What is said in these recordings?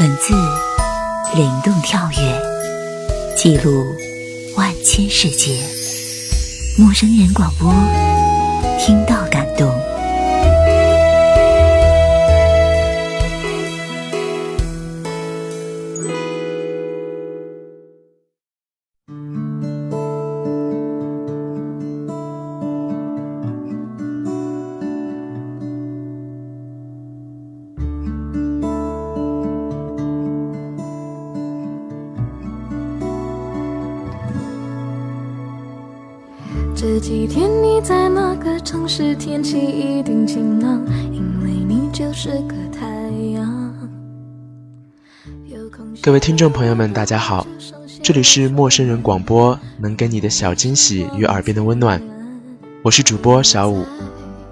文字灵动跳跃，记录万千世界。陌生人广播，听到这几天你在哪个城市？天气一定晴朗，因为你就是个太阳。各位听众朋友们，大家好，这里是陌生人广播，能给你的小惊喜与耳边的温暖，我是主播小五。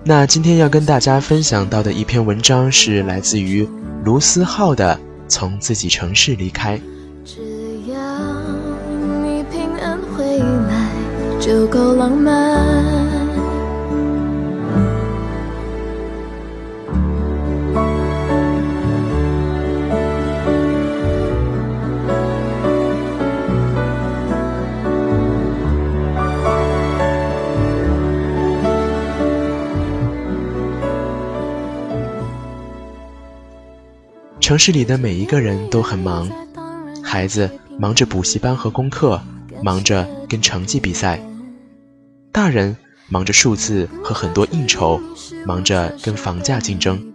那今天要跟大家分享到的一篇文章是来自于卢思浩的《从自己城市离开》。就够浪漫。城市里的每一个人都很忙，孩子忙着补习班和功课，忙着跟成绩比赛。大人忙着数字和很多应酬，忙着跟房价竞争。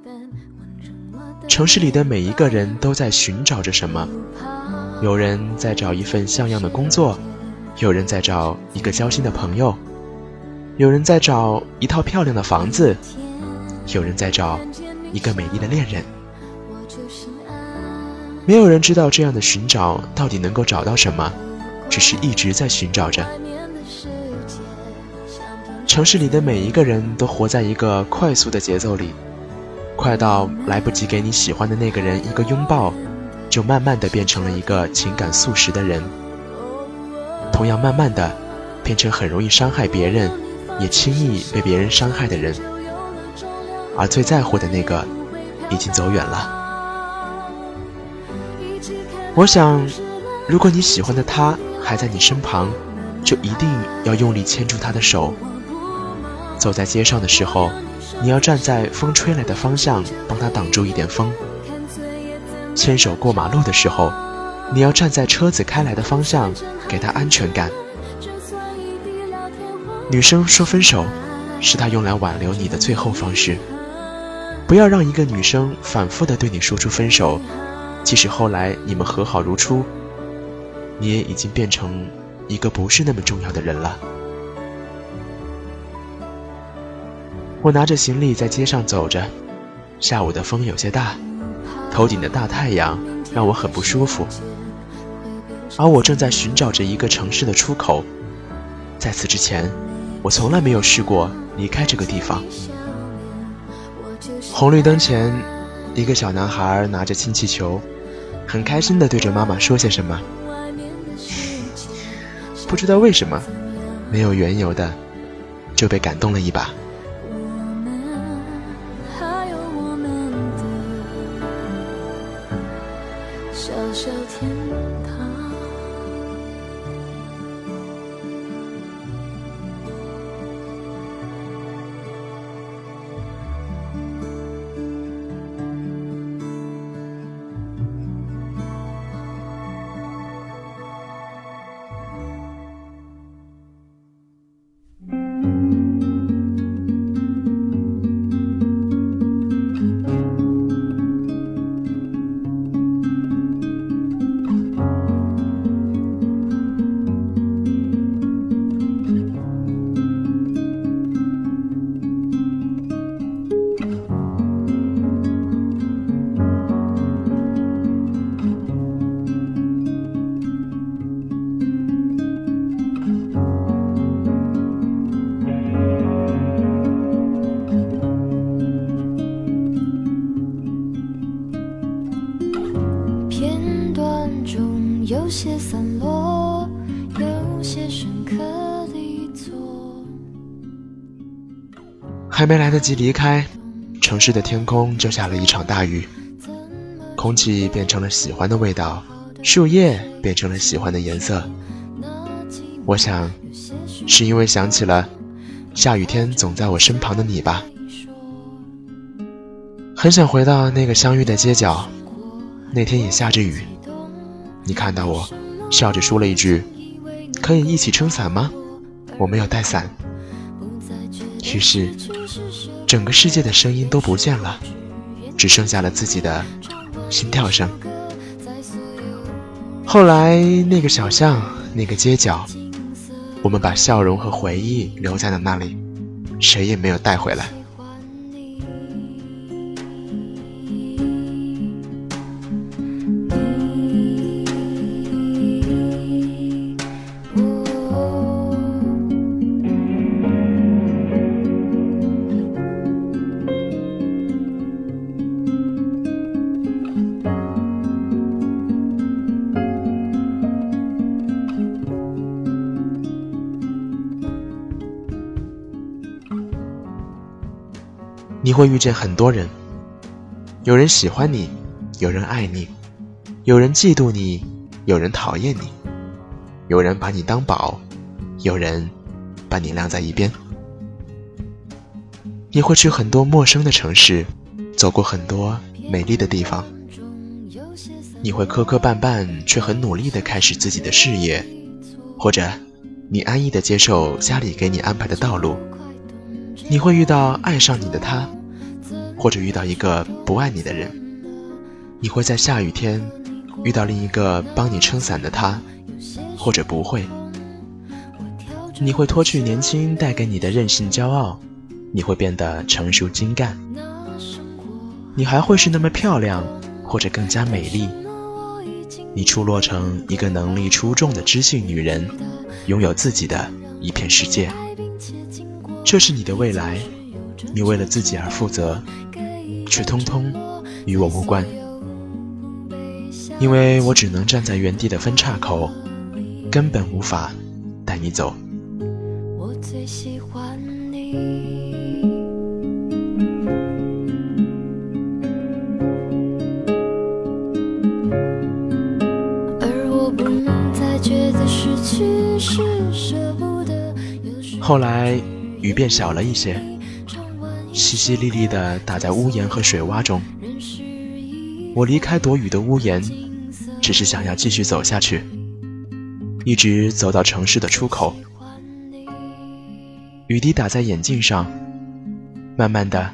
城市里的每一个人都在寻找着什么，有人在找一份像样的工作，有人在找一个交心的朋友，有人在找一套漂亮的房子，有人在找一个美丽的恋人。没有人知道这样的寻找到底能够找到什么，只是一直在寻找着。城市里的每一个人都活在一个快速的节奏里，快到来不及给你喜欢的那个人一个拥抱，就慢慢的变成了一个情感素食的人。同样慢慢的，变成很容易伤害别人，也轻易被别人伤害的人。而最在乎的那个，已经走远了。我想，如果你喜欢的他还在你身旁，就一定要用力牵住他的手。走在街上的时候，你要站在风吹来的方向，帮他挡住一点风；牵手过马路的时候，你要站在车子开来的方向，给他安全感。女生说分手，是她用来挽留你的最后方式。不要让一个女生反复的对你说出分手，即使后来你们和好如初，你也已经变成一个不是那么重要的人了。我拿着行李在街上走着，下午的风有些大，头顶的大太阳让我很不舒服。而我正在寻找着一个城市的出口，在此之前，我从来没有试过离开这个地方。红绿灯前，一个小男孩拿着氢气球，很开心地对着妈妈说些什么。不知道为什么，没有缘由的，就被感动了一把。还没来得及离开，城市的天空就下了一场大雨，空气变成了喜欢的味道，树叶变成了喜欢的颜色。我想，是因为想起了下雨天总在我身旁的你吧。很想回到那个相遇的街角，那天也下着雨。你看到我，笑着说了一句：“可以一起撑伞吗？”我没有带伞。于是，整个世界的声音都不见了，只剩下了自己的心跳声。后来，那个小巷，那个街角，我们把笑容和回忆留在了那里，谁也没有带回来。你会遇见很多人，有人喜欢你，有人爱你，有人嫉妒你，有人讨厌你，有人把你当宝，有人把你晾在一边。你会去很多陌生的城市，走过很多美丽的地方。你会磕磕绊绊，却很努力地开始自己的事业，或者你安逸地接受家里给你安排的道路。你会遇到爱上你的他，或者遇到一个不爱你的人。你会在下雨天遇到另一个帮你撑伞的他，或者不会。你会脱去年轻带给你的任性骄傲，你会变得成熟精干。你还会是那么漂亮，或者更加美丽。你出落成一个能力出众的知性女人，拥有自己的一片世界。这是你的未来，你为了自己而负责，却通通与我无关，因为我只能站在原地的分岔口，根本无法带你走。我最喜欢你。后来。雨变小了一些，淅淅沥沥地打在屋檐和水洼中。我离开躲雨的屋檐，只是想要继续走下去，一直走到城市的出口。雨滴打在眼镜上，慢慢的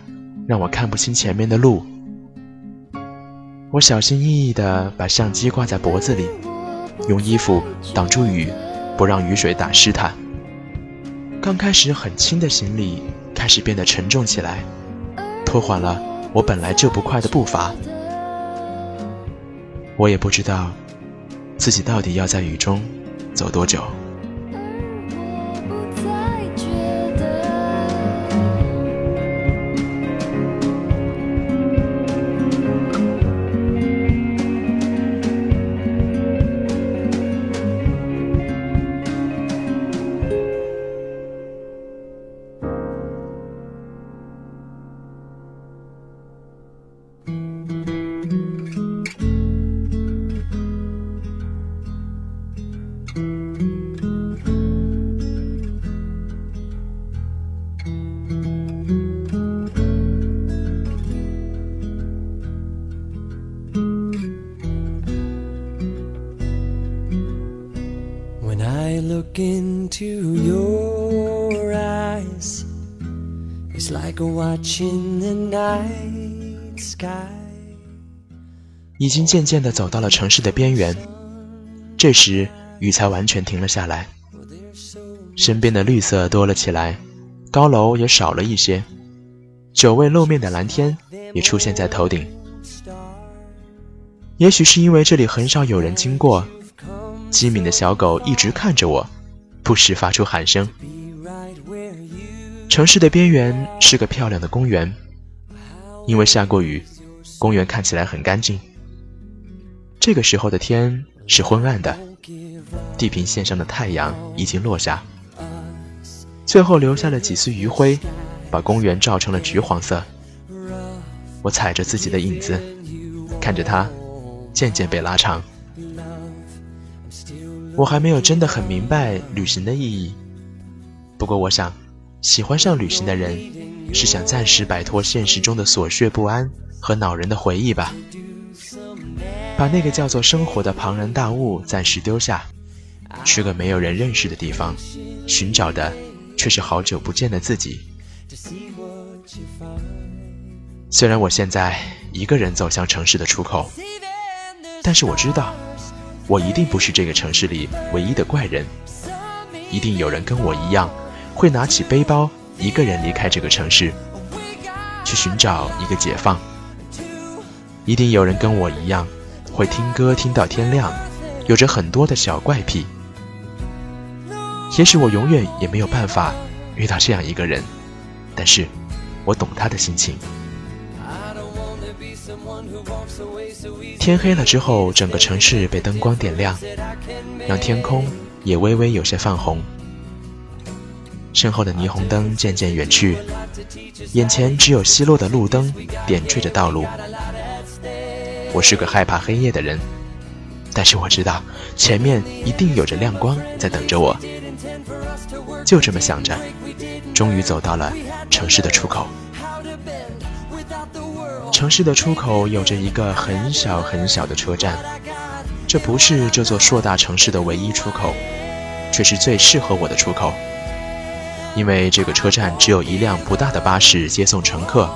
让我看不清前面的路。我小心翼翼地把相机挂在脖子里，用衣服挡住雨，不让雨水打湿它。刚开始很轻的行李开始变得沉重起来，拖缓了我本来就不快的步伐。我也不知道自己到底要在雨中走多久。Is like watching the night sky. 已经渐渐地走到了城市的边缘。这时雨才完全停了下来。身边的绿色多了起来高楼也少了一些。久未露面的蓝天也出现在头顶。也许是因为这里很少有人经过机敏的小狗一直看着我，不时发出喊声。城市的边缘是个漂亮的公园，因为下过雨，公园看起来很干净。这个时候的天是昏暗的，地平线上的太阳已经落下，最后留下了几丝余晖，把公园照成了橘黄色。我踩着自己的影子，看着它渐渐被拉长。我还没有真的很明白旅行的意义，不过我想，喜欢上旅行的人，是想暂时摆脱现实中的琐屑不安和恼人的回忆吧，把那个叫做生活的庞然大物暂时丢下，去个没有人认识的地方，寻找的却是好久不见的自己。虽然我现在一个人走向城市的出口，但是我知道。我一定不是这个城市里唯一的怪人，一定有人跟我一样，会拿起背包，一个人离开这个城市，去寻找一个解放。一定有人跟我一样，会听歌听到天亮，有着很多的小怪癖。也许我永远也没有办法遇到这样一个人，但是我懂他的心情。天黑了之后，整个城市被灯光点亮，让天空也微微有些泛红。身后的霓虹灯渐渐远去，眼前只有稀落的路灯点缀着道路。我是个害怕黑夜的人，但是我知道前面一定有着亮光在等着我。就这么想着，终于走到了城市的出口。城市的出口有着一个很小很小的车站，这不是这座硕大城市的唯一出口，却是最适合我的出口。因为这个车站只有一辆不大的巴士接送乘客，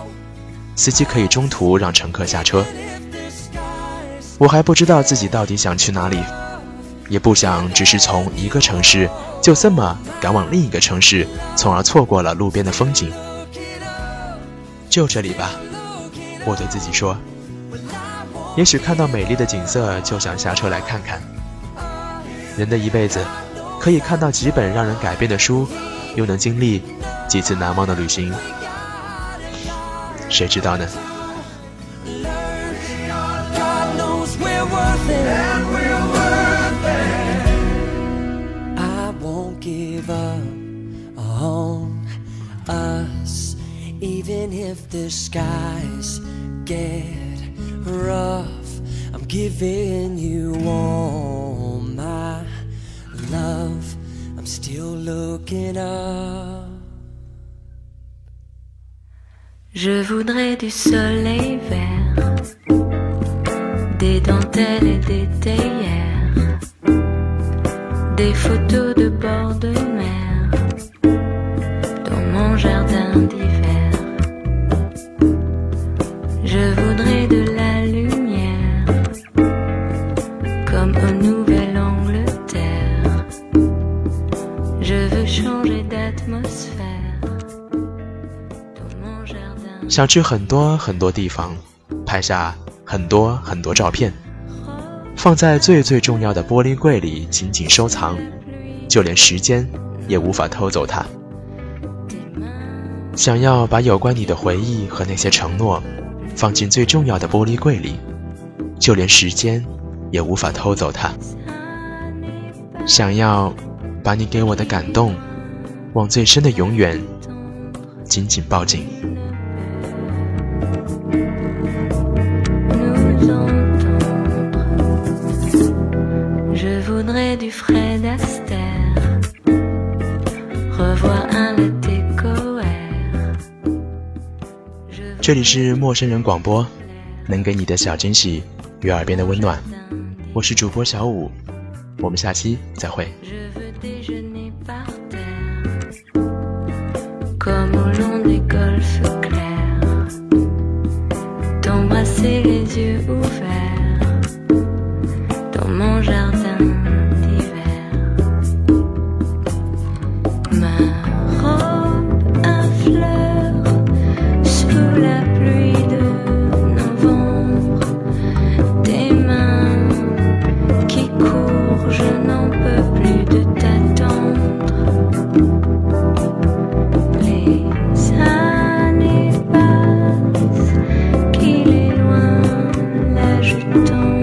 司机可以中途让乘客下车。我还不知道自己到底想去哪里，也不想只是从一个城市就这么赶往另一个城市，从而错过了路边的风景。就这里吧。我对自己说：“也许看到美丽的景色就想下车来看看。人的一辈子，可以看到几本让人改变的书，又能经历几次难忘的旅行，谁知道呢？” even if the skies get rough i'm giving you all my love je voudrais du soleil vert des dentelles et des théières 想去很多很多地方，拍下很多很多照片，放在最最重要的玻璃柜里紧紧收藏，就连时间也无法偷走它。想要把有关你的回忆和那些承诺。放进最重要的玻璃柜里，就连时间也无法偷走它。想要把你给我的感动，往最深的永远紧紧抱紧。这里是陌生人广播，能给你的小惊喜与耳边的温暖。我是主播小五，我们下期再会。动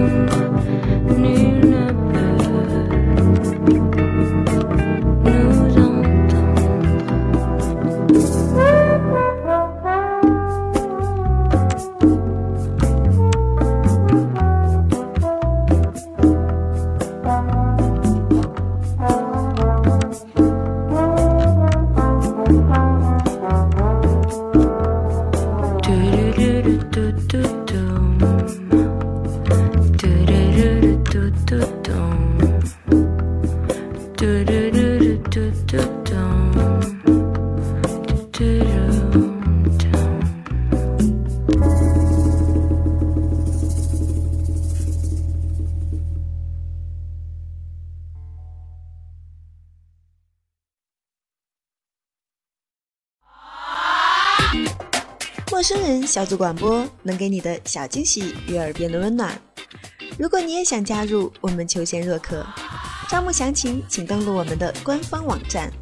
陌生人小组广播，能给你的小惊喜，悦耳边的温暖。如果你也想加入，我们求贤若渴，招募详情请登录我们的官方网站。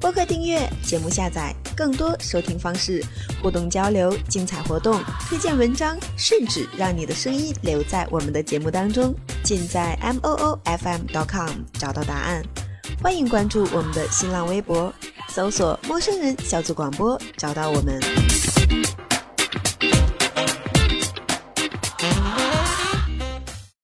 播客订阅、节目下载、更多收听方式、互动交流、精彩活动、推荐文章，甚至让你的声音留在我们的节目当中，尽在 m o o f m dot com 找到答案。欢迎关注我们的新浪微博，搜索“陌生人小组广播”，找到我们。